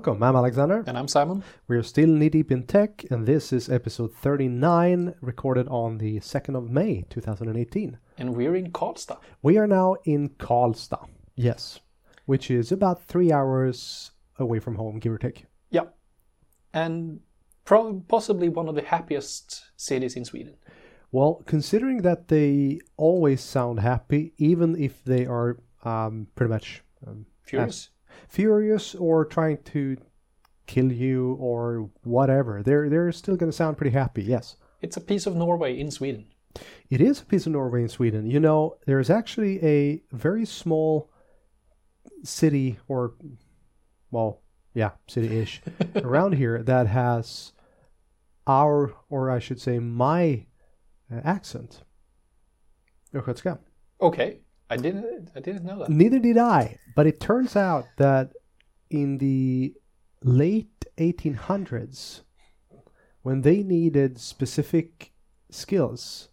Welcome. I'm Alexander. And I'm Simon. We're still knee deep in tech, and this is episode 39, recorded on the 2nd of May 2018. And we're in Karlstad. We are now in Karlstad, yes, which is about three hours away from home, give or take. Yeah. And pro- possibly one of the happiest cities in Sweden. Well, considering that they always sound happy, even if they are um, pretty much um, Furious? Furious or trying to kill you or whatever, they're they're still going to sound pretty happy. Yes. It's a piece of Norway in Sweden. It is a piece of Norway in Sweden. You know, there's actually a very small city, or, well, yeah, city ish, around here that has our, or I should say, my uh, accent. Östgötska. Okay. I didn't I didn't know that. Neither did I, but it turns out that in the late 1800s, when they needed specific skills,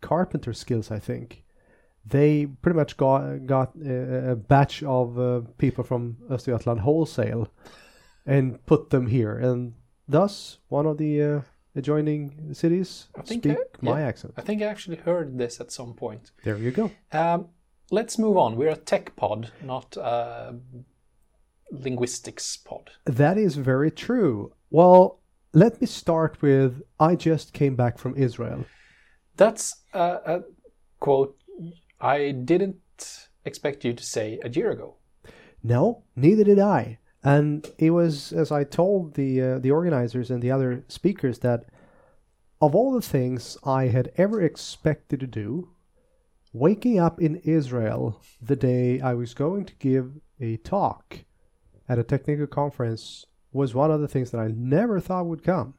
carpenter skills, I think, they pretty much got got a, a batch of uh, people from Östergötland wholesale and put them here, and thus one of the uh, adjoining cities I think speak I- my yeah. accent. I think I actually heard this at some point. There you go. Um, let's move on. We're a tech pod, not a linguistics pod. That is very true. Well, let me start with I just came back from Israel. That's a, a quote I didn't expect you to say a year ago. No, neither did I. And it was as I told the uh, the organizers and the other speakers that of all the things I had ever expected to do, waking up in Israel the day I was going to give a talk at a technical conference was one of the things that I never thought would come.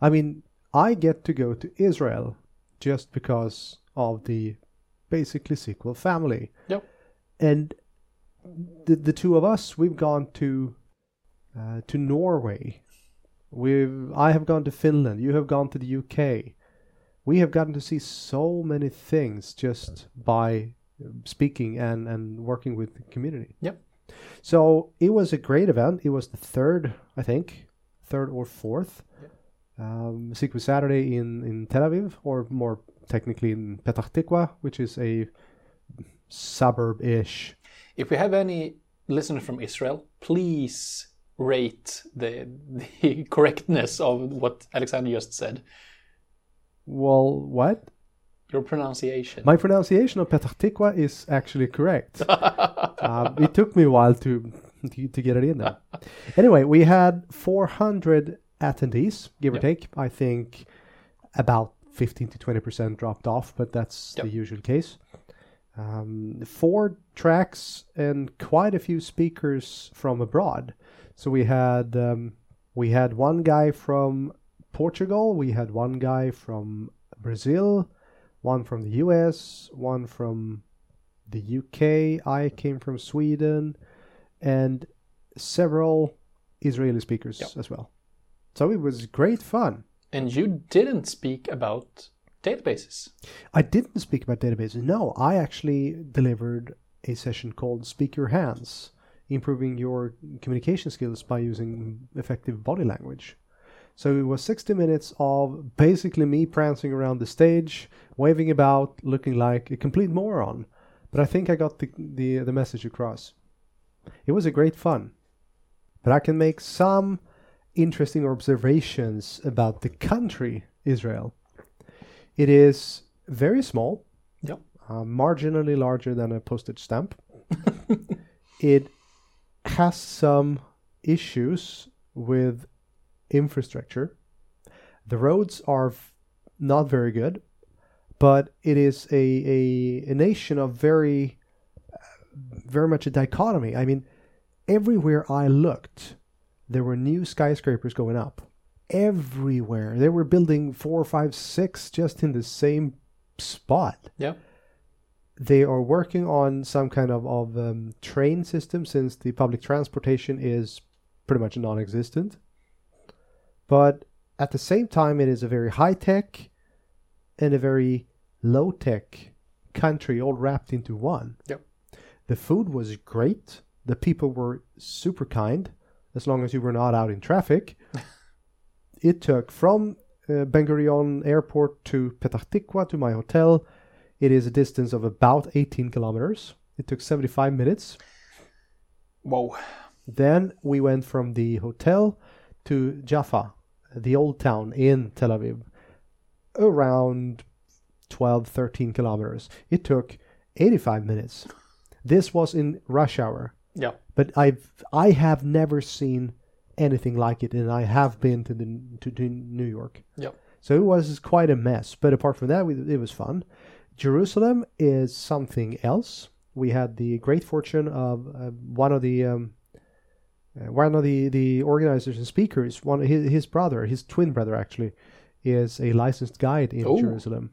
I mean, I get to go to Israel just because of the basically SQL family. Yep. And the the two of us, we've gone to uh, to Norway. We've I have gone to Finland. You have gone to the UK. We have gotten to see so many things just by speaking and and working with the community. Yep. So it was a great event. It was the third, I think, third or fourth. Um, SQL Saturday in in Tel Aviv, or more technically in Petah Tikva, which is a suburb-ish If we have any listener from Israel, please rate the the correctness of what Alexander just said. Well, what? Your pronunciation. My pronunciation of Petah Tikva is actually correct. um, it took me a while to, to to get it in there. Anyway, we had 400 attendees, give or take. I think about 15 to 20 percent dropped off, but that's the usual case. Um, four tracks and quite a few speakers from abroad. So we had um, we had one guy from Portugal, we had one guy from Brazil, one from the US, one from the UK, I came from Sweden, and several Israeli speakers Yep. as well. So it was great fun. and you didn't speak about databases. I didn't speak about databases. No, I actually delivered a session called Speak Your Hands, improving your communication skills by using effective body language. So it was 60 minutes of basically me prancing around the stage, waving about, looking like a complete moron. But I think I got the, the, the message across. It was a great fun. But I can make some interesting observations about the country Israel. It is very small, Yep. uh, marginally larger than a postage stamp. it has some issues with infrastructure. The roads are f- not very good, but it is a, a, a nation of very, very much a dichotomy. I mean, everywhere I looked, there were new skyscrapers going up. Everywhere. They were building four, five, six just in the same spot Yeah. they are working on some kind of, of um, train system since the public transportation is pretty much non-existent but at the same time it is a very high-tech and a very low-tech country all wrapped into one Yep. the food was great the people were super kind as long as you were not out in traffic. it took from uh, Ben Gurion Airport to Petah Tikva to my hotel. It is a distance of about 18 kilometers. It took 75 minutes. Whoa. Then we went from the hotel to Jaffa, the old town in Tel Aviv, around 12, 13 kilometers. It took 85 minutes. This was in rush hour, Yeah. but I've I have never seen anything like it, and I have been to the to, to New York. Yeah. So it was quite a mess. But apart from that, we, it was fun. Jerusalem is something else. We had the great fortune of uh, one of the um, one of the, the organizers and speakers. One his, his brother, his twin brother actually, is a licensed guide in Oh. Jerusalem.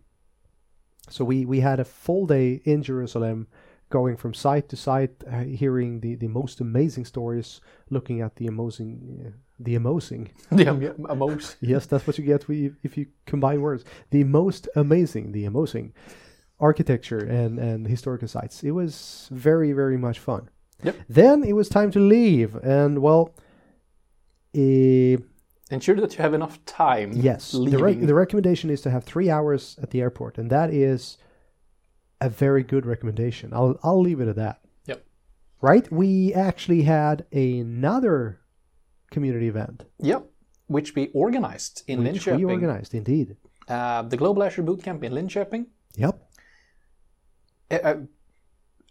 So we we had a full day in Jerusalem, going from site to site, uh, hearing the, the most amazing stories, looking at the amazing uh, the amazing The am- amos. Yes, that's what you get we- if you combine words. The most amazing, the amazing architecture and, and historical sites. It was very, very much fun. Yep. Then it was time to leave. And, well, eh, Ensure that you have enough time. yes, the, re- the recommendation is to have three hours at the airport. And that is a very good recommendation. I'll, I'll leave it at that. Yep. Right? We actually had another community event, Yep. Which we organized in which we Linköping. organized, indeed. Uh, the Global Azure Bootcamp in Linköping. Yep. Uh, uh,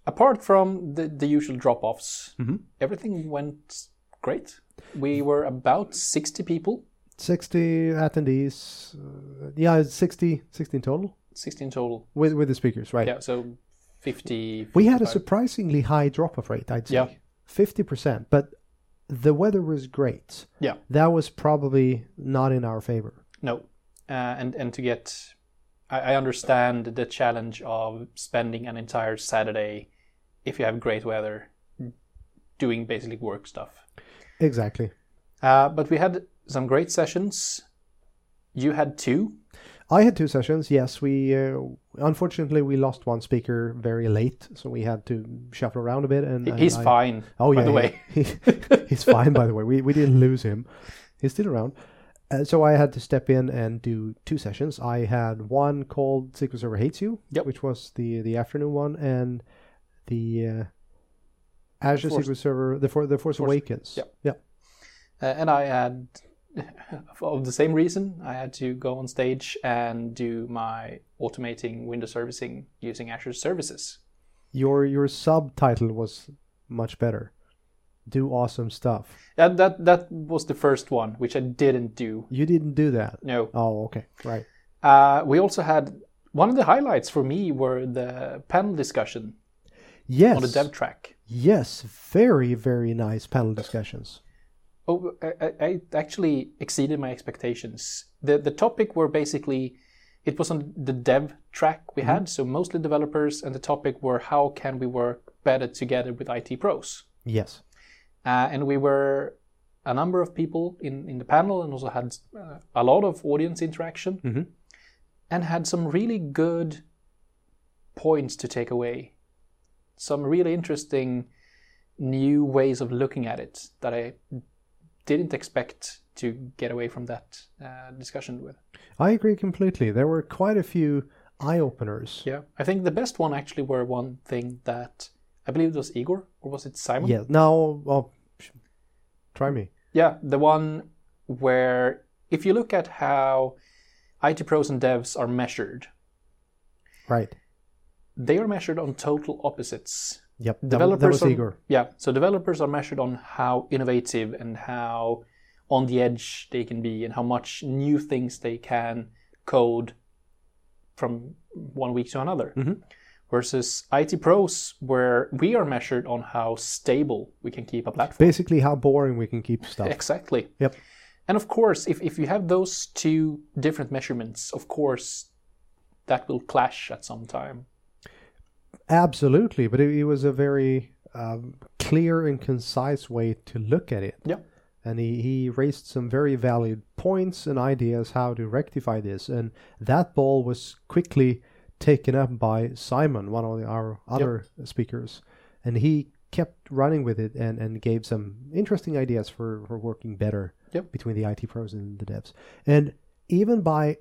apart from the, the usual drop offs, Mhm. everything went great. We were about 60 people, 60 attendees. Uh, yeah, it's 60, 60 total 16 total. with with the speakers, right? Yeah, so 50. We had a surprisingly high drop-off rate, I'd say. Yeah. 50%, but the weather was great. Yeah. That was probably not in our favor. No. Uh, and, and to get. I, I understand the challenge of spending an entire Saturday, if you have great weather, doing basically work stuff. Exactly. Uh, but we had some great sessions. You had two. I had two sessions. Yes, we uh, unfortunately we lost one speaker very late, so we had to shuffle around a bit. And, and He's I- fine. Oh yeah, by the way. He- he's fine. By the way, we we didn't lose him. He's still around. Uh, so I had to step in and do two sessions. I had one called SQL Server Hates You, Yep. which was the the afternoon one, and the uh, Azure Force- SQL Server, the for the Force, Force- Awakens. yep. Yeah. Uh, and I had, for the same reason, I had to go on stage and do my automating Windows servicing using Azure services. Your your subtitle was much better. Do awesome stuff. That, that, that was the first one, which I didn't do. You didn't do that. No. Oh, okay, right. Uh, we also had, one of the highlights for me were the panel discussion Yes. on the dev track. Yes, very very nice panel discussions. Oh, I, I actually exceeded my expectations. The the topic were basically, it was on the dev track we had, so mostly developers, and the topic were how can we work better together with IT pros. Yes. Uh, and we were a number of people in, in the panel and also had uh, a lot of audience interaction Mhm. and had some really good points to take away. Some really interesting new ways of looking at it that I didn't expect to get away from that uh, discussion with. I agree completely. There were quite a few eye openers. Yeah, I think the best one actually were one thing that I believe it was Igor or was it Simon? Yeah. Now, well, try me. Yeah, the one where if you look at how IT pros and devs are measured, Right. They are measured on total opposites. Yep. Developers that was are. Yeah, so developers are measured on how innovative and how on the edge they can be and how much new things they can code from one week to another. Mhm. Versus IT pros, where we are measured on how stable we can keep a platform. Basically, how boring we can keep stuff. Exactly. Yep. And of course, if, if you have those two different measurements, of course, that will clash at some time. Absolutely, but it, it was a very um, clear and concise way to look at it. Yeah. And he, he raised some very valid points and ideas how to rectify this. And that ball was quickly taken up by Simon, one of the, our other speakers. And he kept running with it and, and gave some interesting ideas for, for working better Yep. between the IT pros and the devs. And even by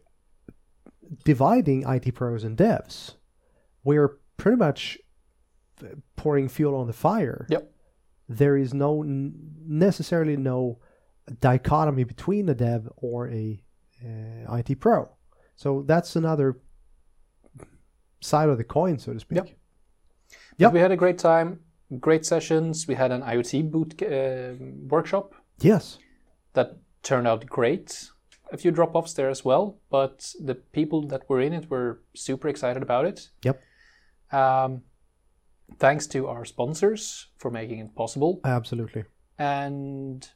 dividing IT pros and devs, we're pretty much pouring fuel on the fire. Yep. There is no necessarily no dichotomy between a dev or a uh, IT pro. So that's another side of the coin, so to speak. Yep. Yep. We had a great time, great sessions. We had an IoT boot uh, workshop Yes. that turned out great. A few drop offs there as well, but the people that were in it were super excited about it. Yep. Um, thanks to our sponsors for making it possible. Absolutely. And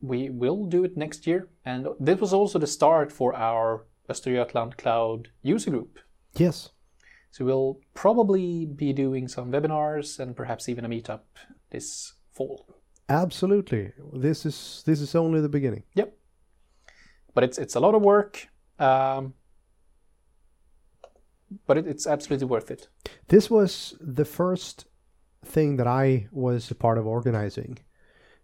we will do it next year. And this was also the start for our Östergötland Cloud user group. Yes. So we'll probably be doing some webinars and perhaps even a meetup this fall. Absolutely. This is this is only the beginning. Yep. But it's it's a lot of work, um, but it, it's absolutely worth it. This was the first thing that I was a part of organizing,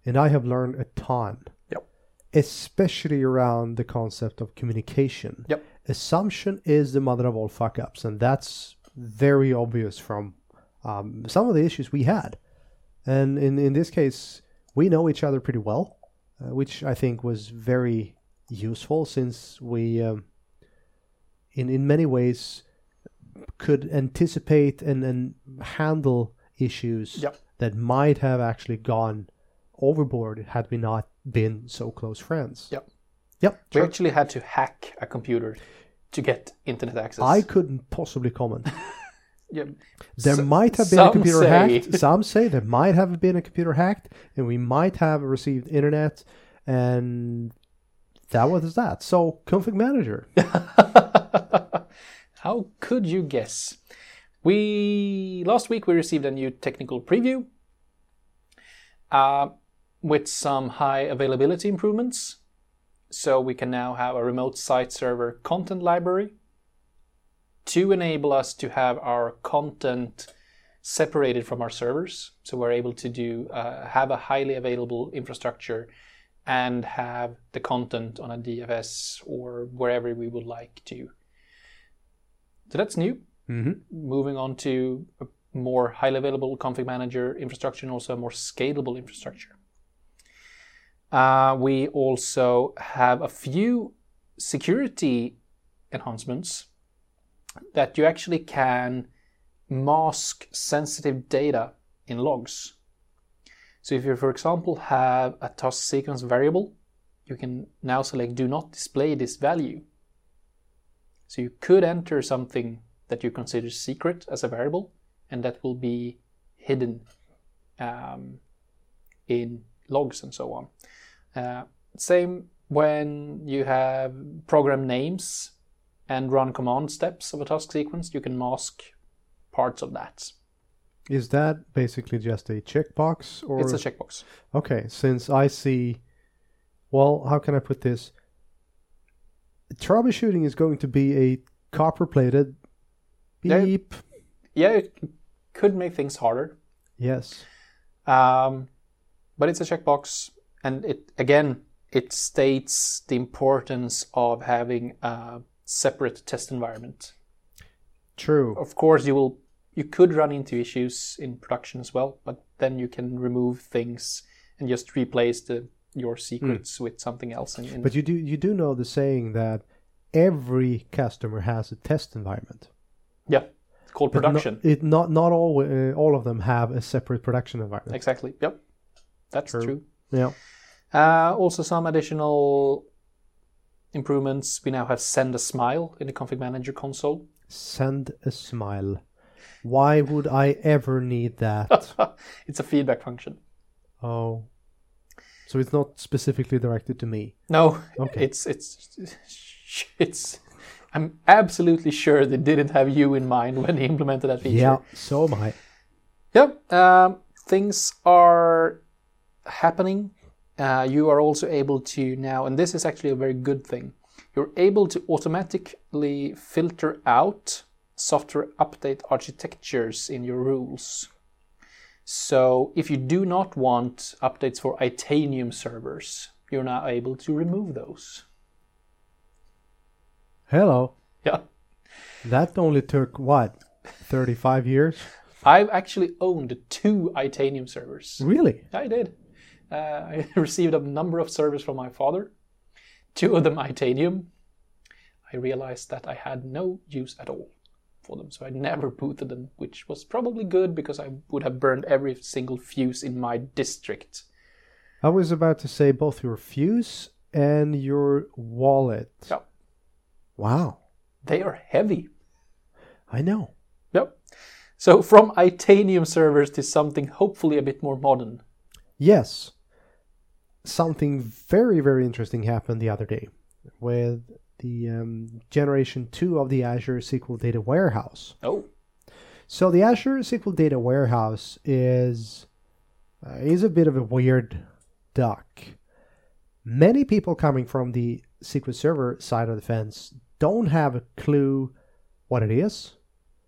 and I have learned a ton. Yep. Especially around the concept of communication. Yep. Assumption is the mother of all fuck ups, and that's very obvious from um, some of the issues we had. And in, in this case, we know each other pretty well, uh, which I think was very useful since we, um, in, in many ways, could anticipate and, and handle issues Yep. that might have actually gone overboard had we not been so close friends. Yep. Yep. We sure. actually had to hack a computer to get internet access. I couldn't possibly comment. yeah. There S- might have been a computer say- hacked. Some say there might have been a computer hacked, and we might have received internet, and that was that. So config manager. How could you guess? We last week we received a new technical preview uh, with some high availability improvements. So we can now have a remote site server content library to enable us to have our content separated from our servers. So we're able to do uh, have a highly available infrastructure and have the content on a DFS or wherever we would like to. So that's new. Mm-hmm. Moving on to a more highly available config manager infrastructure and also a more scalable infrastructure. Uh, we also have a few security enhancements that you actually can mask sensitive data in logs. So if you, for example, have a task sequence variable, you can now select do not display this value. So you could enter something that you consider secret as a variable, and that will be hidden um, in logs and so on. Uh, same when you have program names and run command steps of a task sequence, you can mask parts of that. Is that basically just a checkbox, or It's a checkbox. Okay, since I see, well, how can I put this? Troubleshooting is going to be a copper-plated Yeah. beep. Yeah, it could make things harder, Yes. um, but it's a checkbox, and it again it states the importance of having a separate test environment. True. Of course, you will you could run into issues in production as well, but then you can remove things and just replace the your secrets with something else. In, in But you do you do know the saying that every customer has a test environment. yeah, it's called But production. it not not all uh, all of them have a separate production environment. Exactly. Yep, that's True. true. Yeah. Uh, also, some additional improvements. We now have send a smile in the config manager console. Send a smile. Why would I ever need that? it's a feedback function. oh. So it's not specifically directed to me. No, Okay. it's it's it's. I'm absolutely sure they didn't have you in mind when they implemented that feature. Yeah, so am I. Yep. Um, things are happening. Uh, you are also able to now, and this is actually a very good thing. You're able to automatically filter out software update architectures in your rules. So if you do not want updates for Itanium servers, you're now able to remove those. Hello. Yeah. That only took what? 35 years? I've actually owned two Itanium servers. Really? I did. Uh, I received a number of servers from my father, two of them Itanium. I realized that I had no use at all for them, so I never booted them, which was probably good because I would have burned every single fuse in my district. I was about to say both your fuse and your wallet. Yeah. Wow. They are heavy. I know. Yep. So from Itanium servers to something hopefully a bit more modern. Yes. Something very, very interesting happened the other day with the um, generation 2 of the Azure SQL Data Warehouse. Oh, So the Azure SQL Data Warehouse is uh, is a bit of a weird duck. Many people coming from the SQL Server side of the fence don't have a clue what it is,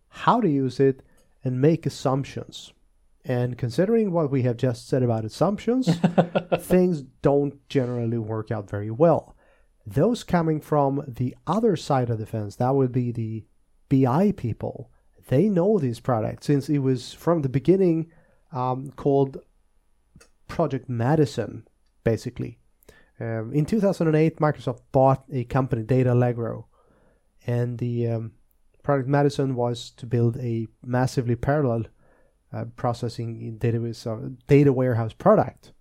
how to use it, and make assumptions. And considering what we have just said about assumptions, things don't generally work out very well. Those coming from the other side of the fence, that would be the BI people, they know this product since it was from the beginning um, called Project Madison, basically. Um, in 2008, Microsoft bought a company, DATAllegro, and the um, Project Madison was to build a massively parallel uh, processing database uh, data warehouse product.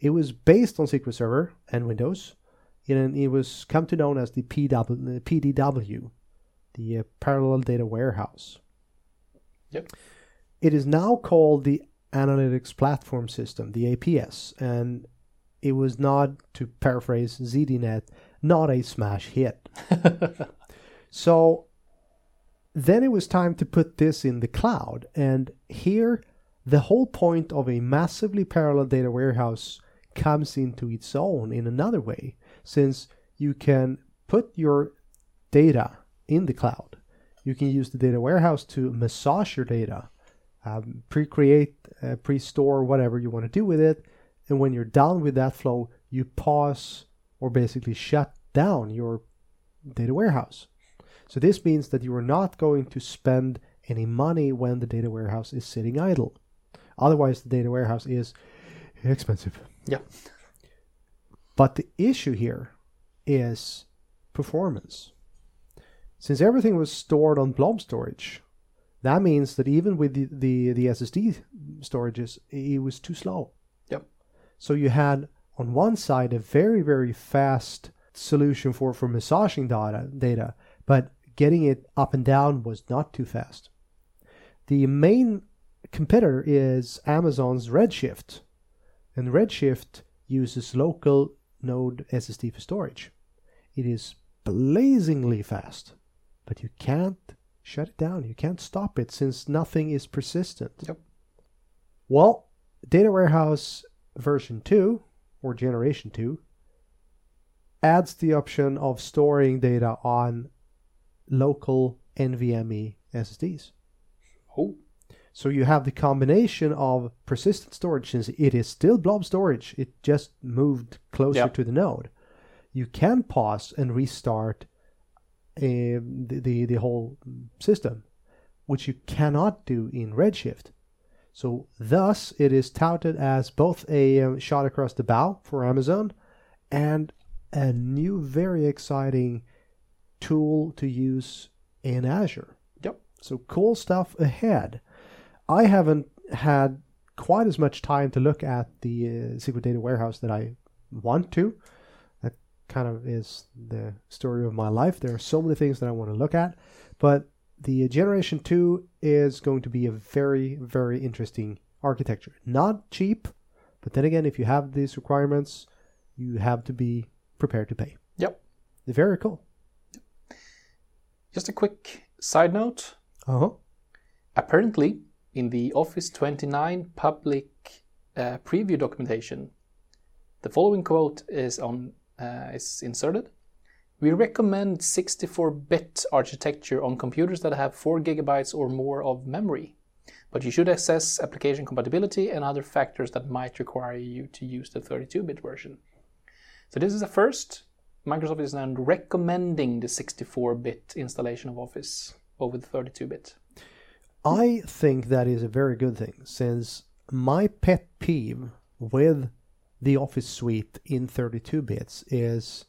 It was based on SQL Server and Windows, and it was come to known as the PW, PDW, the uh, Parallel Data Warehouse. Yep. It is now called the Analytics Platform System, the APS, and it was not, to paraphrase ZDNet, not a smash hit. so then it was time to put this in the cloud, and here the whole point of a massively parallel data warehouse comes into its own in another way, since you can put your data in the cloud. You can use the data warehouse to massage your data, um, pre-create, uh, pre-store whatever you want to do with it, and when you're done with that flow, you pause or basically shut down your data warehouse. So this means that you are not going to spend any money when the data warehouse is sitting idle. Otherwise, the data warehouse is expensive. Yeah. But the issue here is performance. Since everything was stored on blob storage, that means that even with the, the, the SSD storages, it was too slow. Yep. So you had on one side a very, very fast solution for, for massaging data, data, but getting it up and down was not too fast. The main competitor is Amazon's Redshift, and Redshift uses local node SSD for storage. It is blazingly fast, but you can't shut it down. You can't stop it since nothing is persistent. Yep. Well, Data Warehouse version 2 or generation 2 adds the option of storing data on local NVMe SSDs. Oh, So you have the combination of persistent storage since it is still blob storage, it just moved closer Yeah. to the node. You can pause and restart uh, the, the the whole system, which you cannot do in Redshift. So thus, it is touted as both a um, shot across the bow for Amazon and a new, very exciting tool to use in Azure. Yep. So cool stuff ahead. I haven't had quite as much time to look at the uh, SQL Data Warehouse that I want to. That kind of is the story of my life. There are so many things that I want to look at, but the Generation 2 is going to be a very, very interesting architecture. Not cheap, but then again, if you have these requirements, you have to be prepared to pay. Yep. Very cool. just a quick side note. Uh huh. Apparently, in the Office 29 public uh, preview documentation, the following quote is on uh, is inserted. We recommend 64-bit architecture on computers that have 4 gigabytes or more of memory. but you should assess application compatibility and other factors that might require you to use the 32 bit version. So, this is the first. Microsoft is now recommending the 64 bit installation of Office over the 32 bit. I think that is a very good thing since my pet peeve with the Office suite in 32 bits is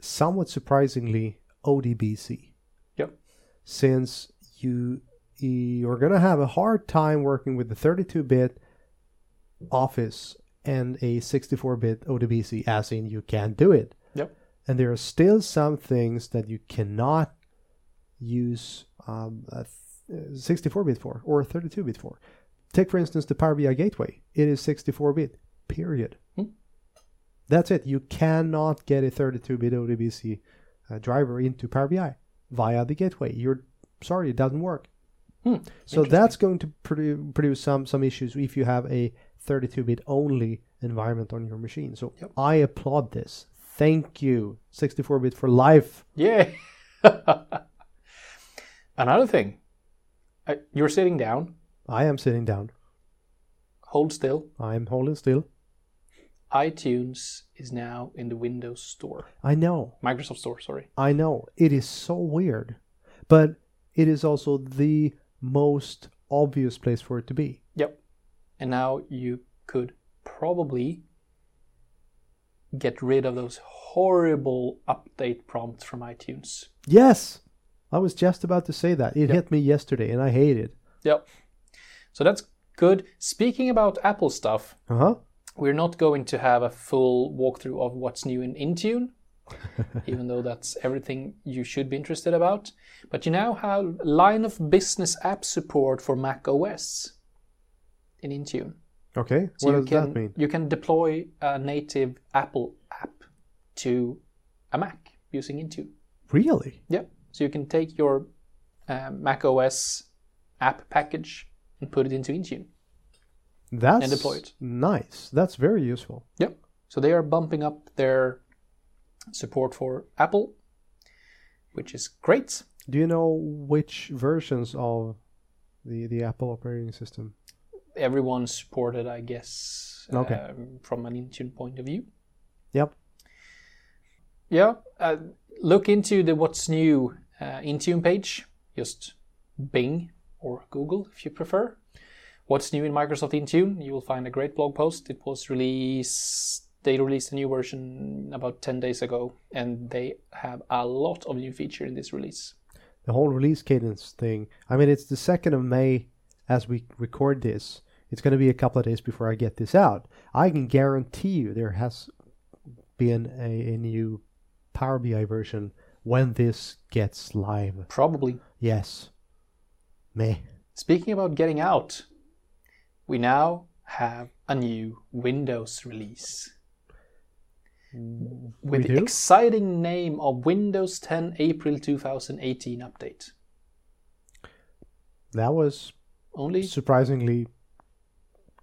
somewhat surprisingly ODBC. Yep. Since you you're going to have a hard time working with the 32 bit Office and a 64 bit ODBC, as in you can't do it. Yep. And there are still some things that you cannot use um, a 64 bit for or 32 bit for. Take, for instance, the Power BI Gateway. It is 64 bit, period. Hmm. That's it. You cannot get a 32 bit ODBC uh, driver into Power BI via the gateway. You're sorry, it doesn't work. Hmm. So that's going to produ- produce some some issues if you have a 32-bit only environment on your machine. So Yep. I applaud this. Thank you, 64-bit for life. Yeah. Another thing, uh, you're sitting down, I am sitting down. hold still. I am holding still. iTunes is now in the Windows Store, I know. Microsoft Store. Sorry. I know. It is so weird, but it is also the most obvious place for it to be. Yep. And now you could probably get rid of those horrible update prompts from iTunes. Yes. I was just about to say that. It Yep. hit me yesterday and I hate it. Yep. So that's good. Speaking about Apple stuff, Uh-huh. we're not going to have a full walkthrough of what's new in Intune, even though that's everything you should be interested about. But you now have line of business app support for Mac OS in Intune. Okay. So what you does can that mean? you can deploy a native Apple app to a Mac using Intune. Really? Yeah. So you can take your uh, Mac OS app package and put it into Intune. That's deploy it. nice. That's very useful. Yep. So they are bumping up their support for Apple, which is great. Do you know which versions of the the Apple operating system? Everyone's supported, I guess, Okay. um, from an Intune point of view. Yep. Yeah. Uh, look into the what's new uh, Intune page. Just Bing or Google if you prefer. What's new in Microsoft Intune? You will find a great blog post. It was released. They released a new version about 10 days ago, and they have a lot of new feature in this release. The whole release cadence thing. I mean, it's the second of May as we record this. It's going to be a couple of days before I get this out. I can guarantee you there has been a, a new Power BI version when this gets live. Probably. Yes. May. Speaking about getting out, we now have a new Windows release. With We the exciting name of Windows 10 April 2018 update. That was Only surprisingly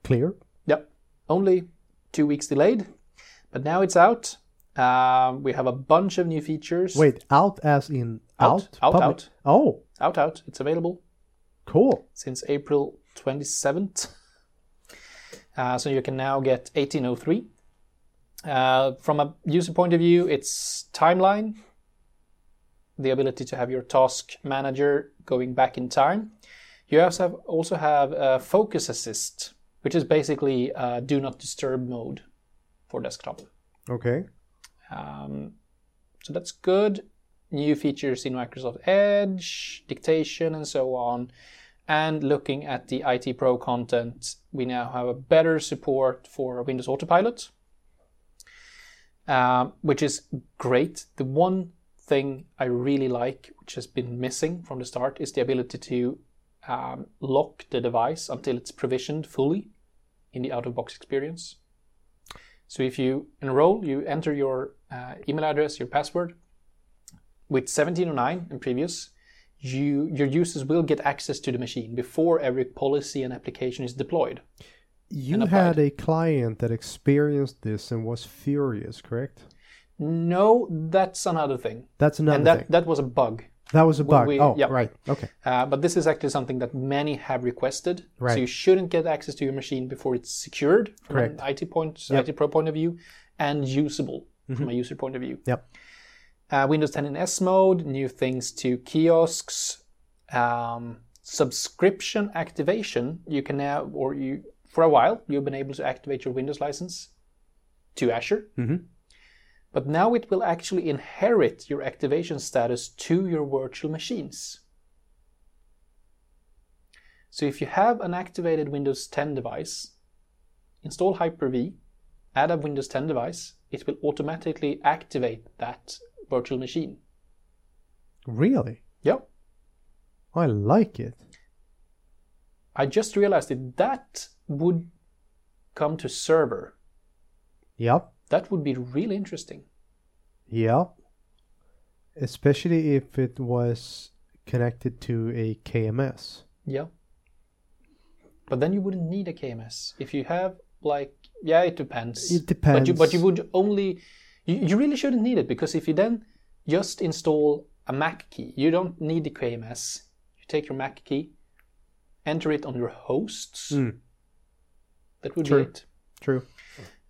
clear. Yep. Only two weeks delayed, but now it's out. Um, we have a bunch of new features. Wait, out as in Out, out? out, out. Oh, Out, out. It's available cool. since April 27th. Uh, so you can now get 1803. Uh, from a user point of view, it's timeline, the ability to have your task manager going back in time. You also have, also have uh, focus assist, which is basically uh, do not disturb mode for desktop. Okay. Um, so that's good. New features in Microsoft Edge, dictation, and so on. And looking at the IT Pro content, we now have a better support for Windows Autopilot, um, which is great. The one thing I really like, which has been missing from the start, is the ability to um, lock the device until it's provisioned fully in the out of box experience. So if you enroll, you enter your uh, email address, your password. With 1709 and previous, you your users will get access to the machine before every policy and application is deployed. You had a client that experienced this and was furious, correct? No, that's another thing. That's another and that, thing. that was a bug. That was a bug. we- oh, yeah. right. Okay. Uh, but this is actually something that many have requested. Right. So you shouldn't get access to your machine before it's secured from Correct. an IT point, Yep. IT Pro point of view, and usable from a user point of view. Yep. Uh, Windows 10 in S mode, new things to kiosks, um, subscription activation. You can now, or you for a while, you've been able to activate your Windows license to Azure. Mhm. But now it will actually inherit your activation status to your virtual machines. So if you have an activated Windows 10 device, install Hyper-V, add a Windows 10 device, it will automatically activate that virtual machine. Really? Yep. I like it. I just realized that that would come to server. Yep. That would be really interesting. Yep. Especially if it was connected to a KMS. Yeah. But then you wouldn't need a KMS. If you have like yeah, it depends. It depends. But you but you would only you, you really shouldn't need it because if you then just install a MAK key, you don't need the KMS. You take your MAK key, enter it on your hosts. Mm. That would True. be it. True.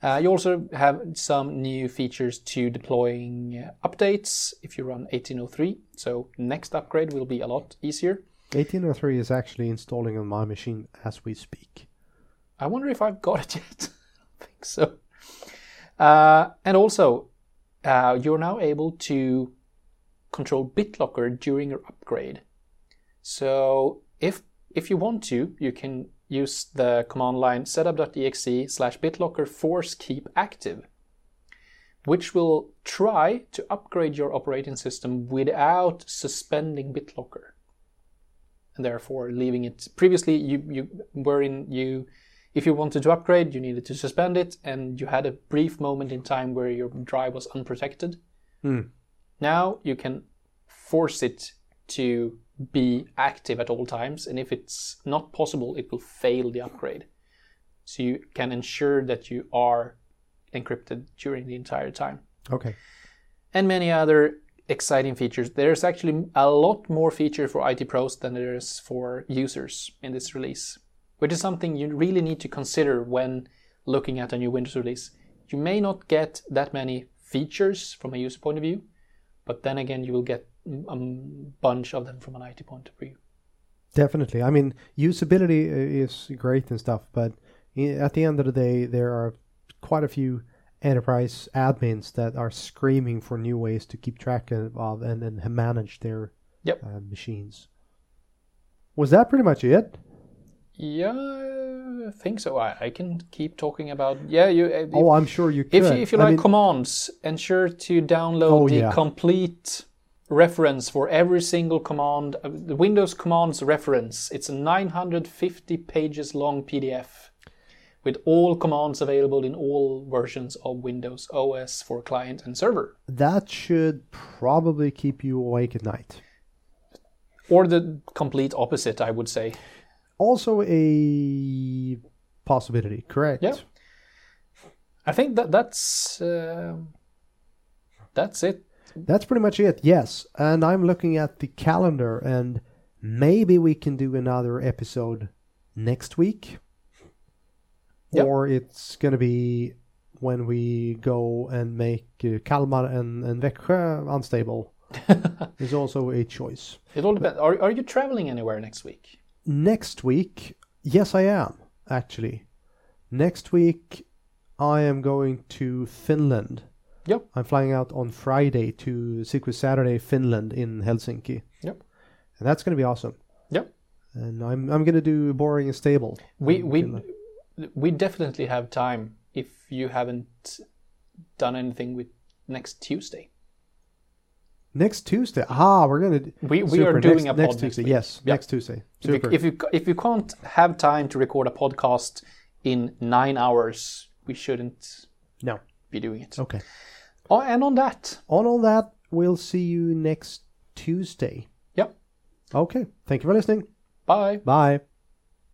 Uh, you also have some new features to deploying uh, updates if you run 1803. So next upgrade will be a lot easier. 1803 is actually installing on my machine as we speak. I wonder if I've got it yet. Think so. Uh, and also, uh, you're now able to control BitLocker during your upgrade. So if if you want to, you can use the command line setup.exe slash bitlocker force keep active, which will try to upgrade your operating system without suspending BitLocker. And therefore leaving it previously you, you were in you if you wanted to upgrade, you needed to suspend it, and you had a brief moment in time where your drive was unprotected. Hmm. Now you can force it to be active at all times, and if it's not possible, it will fail the upgrade. So you can ensure that you are encrypted during the entire time. Okay. And many other exciting features. There's actually a lot more feature for IT pros than there is for users in this release, which is something you really need to consider when looking at a new Windows release. You may not get that many features from a user point of view, but then again, you will get a bunch of them from an IT point of view. Definitely. I mean, usability is great and stuff, but at the end of the day, there are quite a few enterprise admins that are screaming for new ways to keep track of of and, and manage their Yep. uh, machines. Was that pretty much it? Yeah, I think so. I, I can keep talking about yeah. You uh, Oh, I'm sure you could. If you, if you like mean, commands, ensure to download Oh, the yeah. complete reference for every single command, uh, the Windows commands reference. It's a 950 pages long PDF with all commands available in all versions of Windows OS for client and server. that should probably keep you awake at night. Or the complete opposite, I would say. Also, a possibility, correct? Yeah. I think that that's uh, that's it. That's pretty much it, yes. And I'm looking at the calendar, and maybe we can do another episode next week. Yep. Or it's going to be when we go and make uh, Kalmar and, and Växjö unstable. is also a choice. It all depends. Are, are you traveling anywhere next week? Next week, yes, I am, actually. Next week, I am going to Finland. Yep. I'm flying out on Friday to SQL Saturday, Finland in Helsinki. Yep. And that's going to be awesome. Yep. And I'm, I'm going to do Boring and Stable. We we Finland. we definitely have time if you haven't done anything with next Tuesday. Next Tuesday. Ah, we're going to. We we are doing next, a pod next Tuesday. week. Yes, Yep. next Tuesday. If you, Super. if you if you can't have time to record a podcast in nine hours, we shouldn't no. be doing it. Okay. Oh, and on that, On all that, we'll see you next Tuesday. Yep. Okay. Thank you for listening. bye. Bye.